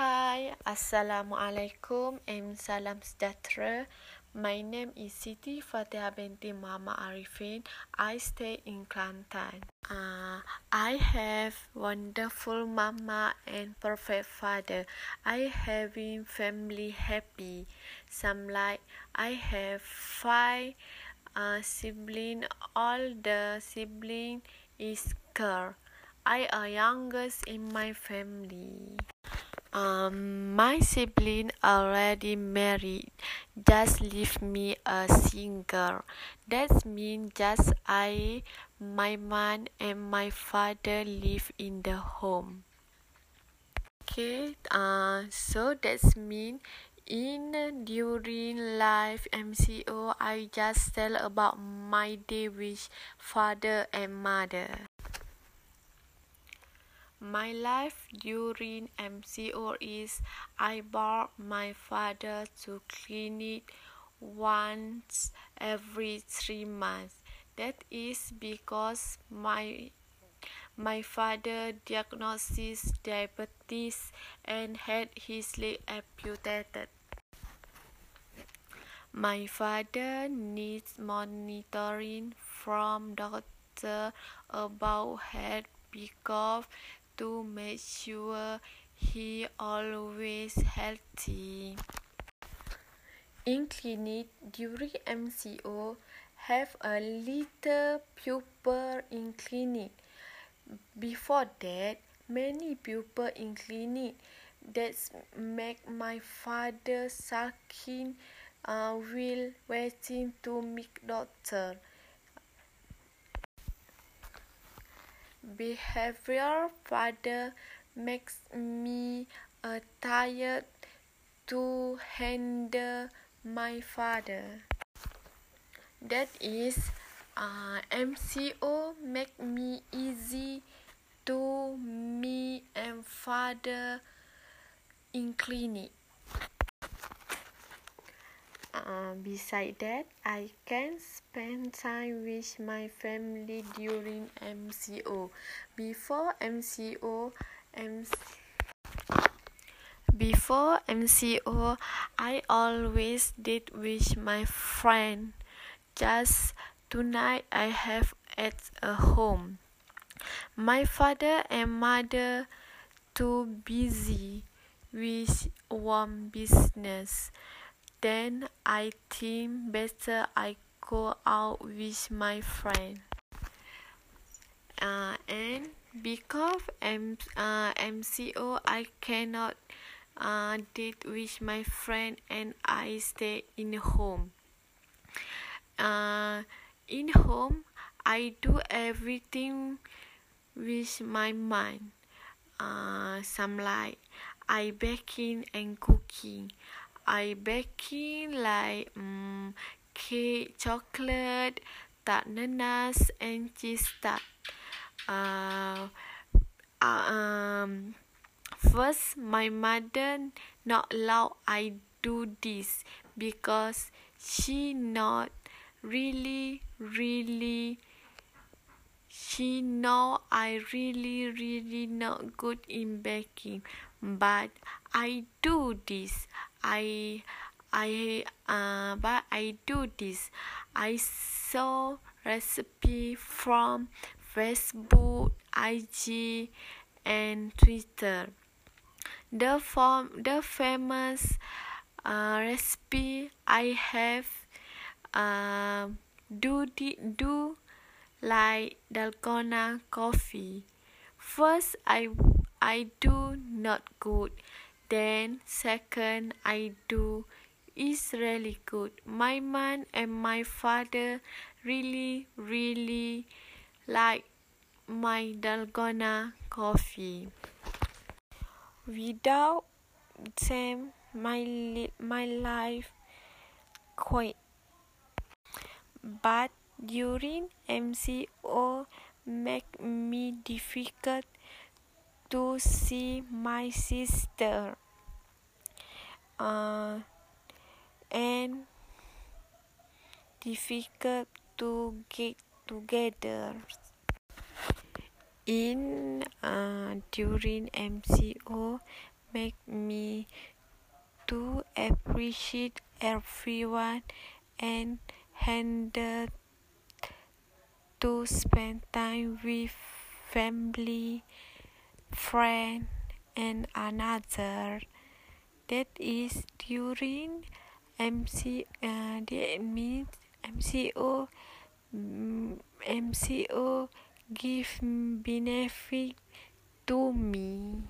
Hai, Assalamualaikum and salam sejahtera. My name is Siti Fatihah binti Muhammad Arifin. I stay in Kelantan. Uh, I have wonderful mama and perfect father. I having family happy. Some like I have five uh, sibling. All the sibling is girl. I am youngest in my family. Um, my sibling already married. Just leave me a single. That means just I, my mom, and my father live in the home. Okay, uh, so that means in during life MCO, I just tell about my day with father and mother. My life during MCO is I brought my father to clinic once every three months. That is because my my father diagnosed diabetes and had his leg amputated. My father needs monitoring from doctor about head because to make sure he always healthy. In clinic during MCO, have a little pupil in clinic. Before that, many pupil in clinic. That make my father sucking uh, while waiting to meet doctor. Behavior father makes me uh, tired to handle my father. That is, uh, MCO make me easy to me and father in clinic. Uh, beside that, I can spend time with my family during MCO. Before MCO, MC before MCO, I always did with my friend. Just tonight, I have at a home. My father and mother too busy with one business. Then I think better I go out with my friend. Uh, and because M, uh, MCO, I cannot uh, date with my friend and I stay in home. Uh, in home, I do everything with my mind. Uh, some like I baking and cooking. I baking like um, cake, chocolate, tart nanas, and cheese tart. Uh, uh, um, first, my mother not allow I do this because she not really, really. She know I really, really not good in baking, but I do this. I I uh but I do this. I saw recipe from Facebook, IG, and Twitter. The form the famous uh, recipe I have uh, do the, do like dalgona coffee. First I I do not good then second I do is really good. My mom and my father really really like my dalgona coffee. Without them my li- my life quite but during MCO make me difficult to see my sister. Uh, and difficult to get together. In uh, during MCO make me to appreciate everyone and handle to spend time with family, friend, and another. That is during MC. Uh, means MCO. MCO give benefit to me.